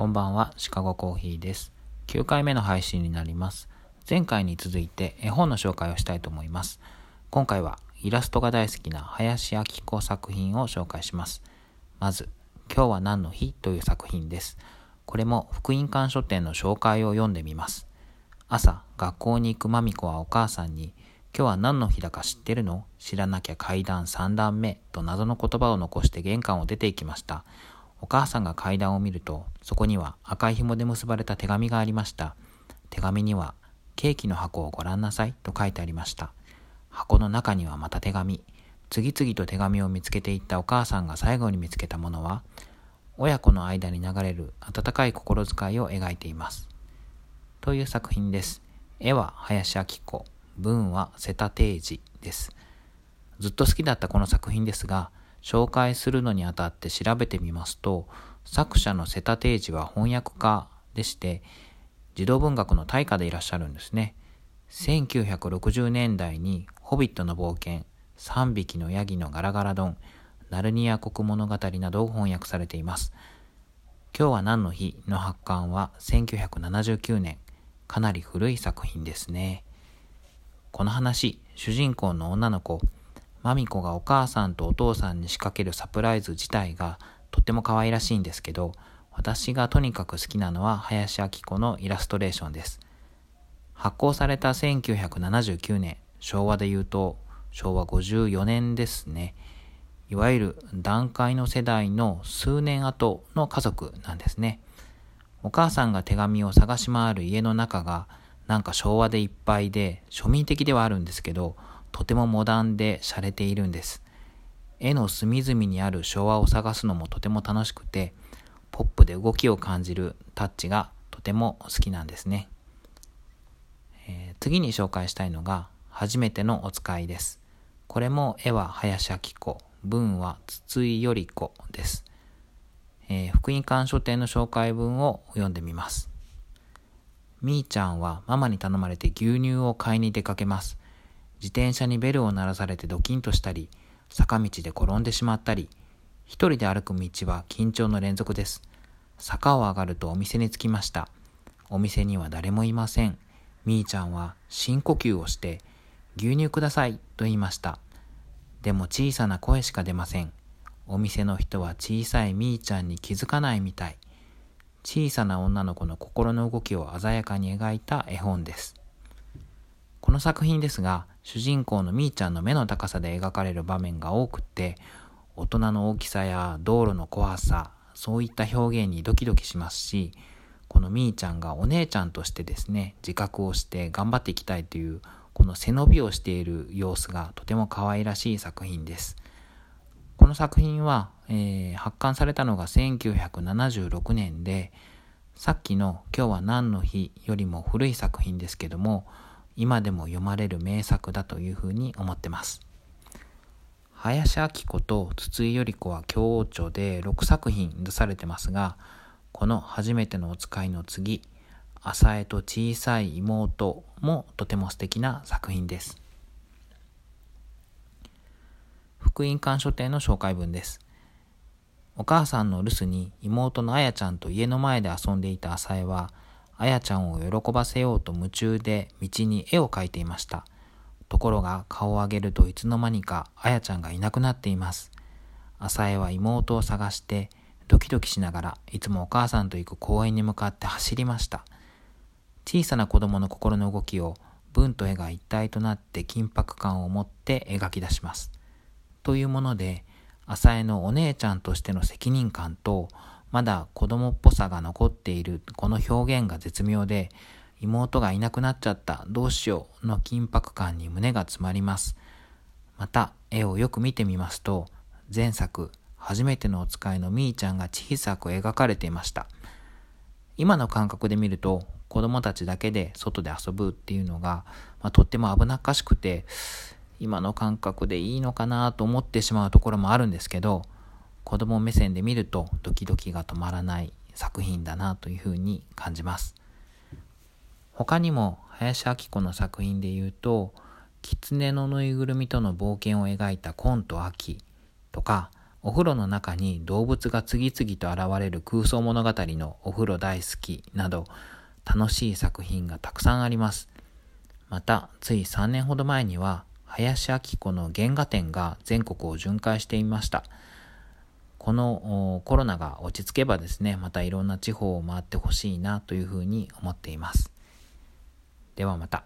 こんばんは、シカゴコーヒーです。9回目の配信になります。前回に続いて絵本の紹介をしたいと思います。今回はイラストが大好きな林明子作品を紹介します。まず、今日は何の日という作品です。これも福音館書店の紹介を読んでみます。朝、学校に行くまみこはお母さんに、今日は何の日だか知ってるの？知らなきゃ階段3段目と謎の言葉を残して玄関を出て行きました。お母さんが階段を見ると、そこには赤い紐で結ばれた手紙がありました。手紙には、ケーキの箱をご覧なさいと書いてありました。箱の中にはまた手紙。次々と手紙を見つけていったお母さんが最後に見つけたものは、親子の間に流れる温かい心遣いを描いています。という作品です。絵は林明子、文は瀬田定治です。ずっと好きだったこの作品ですが、紹介するのにあたって調べてみますと、作者の瀬田定治は翻訳家でして、児童文学の大家でいらっしゃるんですね。1960年代にホビットの冒険、3匹のヤギのガラガラドン、ナルニア国物語などを翻訳されています。今日は何の日の発刊は1979年、かなり古い作品ですね。この話、主人公の女の子、マミコがお母さんとお父さんに仕掛けるサプライズ自体がとっても可愛らしいんですけど、私がとにかく好きなのは林明子のイラストレーションです。発行された1979年、昭和で言うと昭和54年ですね。いわゆる段階の世代の数年後の家族なんですね。お母さんが手紙を探し回る家の中がなんか昭和でいっぱいで庶民的ではあるんですけど、とてもモダンで洒落ているんです。絵の隅々にある昭和を探すのもとても楽しくて、ポップで動きを感じるタッチがとても好きなんですね。えー、次に紹介したいのが、初めてのお使いです。これも絵は林明子、文は筒井より子です。えー、福音館書店の紹介文を読んでみます。みーちゃんはママに頼まれて牛乳を買いに出かけます。自転車にベルを鳴らされてドキンとしたり、坂道で転んでしまったり、一人で歩く道は緊張の連続です。坂を上がるとお店に着きました。お店には誰もいません。みーちゃんは深呼吸をして、牛乳くださいと言いました。でも小さな声しか出ません。お店の人は小さいみーちゃんに気づかないみたい。小さな女の子の心の動きを鮮やかに描いた絵本です。この作品ですが、主人公のみーちゃんの目の高さで描かれる場面が多くって、大人の大きさや道路の怖さ、そういった表現にドキドキしますし、このみーちゃんがお姉ちゃんとしてですね、自覚をして頑張っていきたいという、この背伸びをしている様子がとても可愛らしい作品です。この作品は、えー、発刊されたのが1976年で、さっきの今日は何の日よりも古い作品ですけども、今でも読まれる名作だというふうに思ってます。林明子と筒井頼子は共著で6作品出されてますが、この初めてのお使いの次、浅江と小さい妹もとても素敵な作品です。福音館書店の紹介文です。お母さんの留守に妹のあやちゃんと家の前で遊んでいた浅江は、あやちゃんを喜ばせようと夢中で道に絵を描いていました。ところが顔を上げるといつの間にかあやちゃんがいなくなっています。浅江は妹を探してドキドキしながらいつもお母さんと行く公園に向かって走りました。小さな子供の心の動きを文と絵が一体となって緊迫感を持って描き出します。というもので、浅江のお姉ちゃんとしての責任感とまだ子供っぽさが残っているこの表現が絶妙で、妹がいなくなっちゃった、どうしようの緊迫感に胸が詰まります。また、絵をよく見てみますと、前作、初めてのお使いのみーちゃんが小さく描かれていました。今の感覚で見ると、子供たちだけで外で遊ぶっていうのが、まあ、とっても危なっかしくて、今の感覚でいいのかなと思ってしまうところもあるんですけど、子供目線で見るとドキドキが止まらない作品だなというふうに感じます。他にも林明子の作品で言うと、狐のぬいぐるみとの冒険を描いたコント秋とか、お風呂の中に動物が次々と現れる空想物語のお風呂大好きなど楽しい作品がたくさんあります。また、つい3年ほど前には林明子の原画展が全国を巡回していました。このコロナが落ち着けばですね、またいろんな地方を回ってほしいなというふうに思っています。ではまた。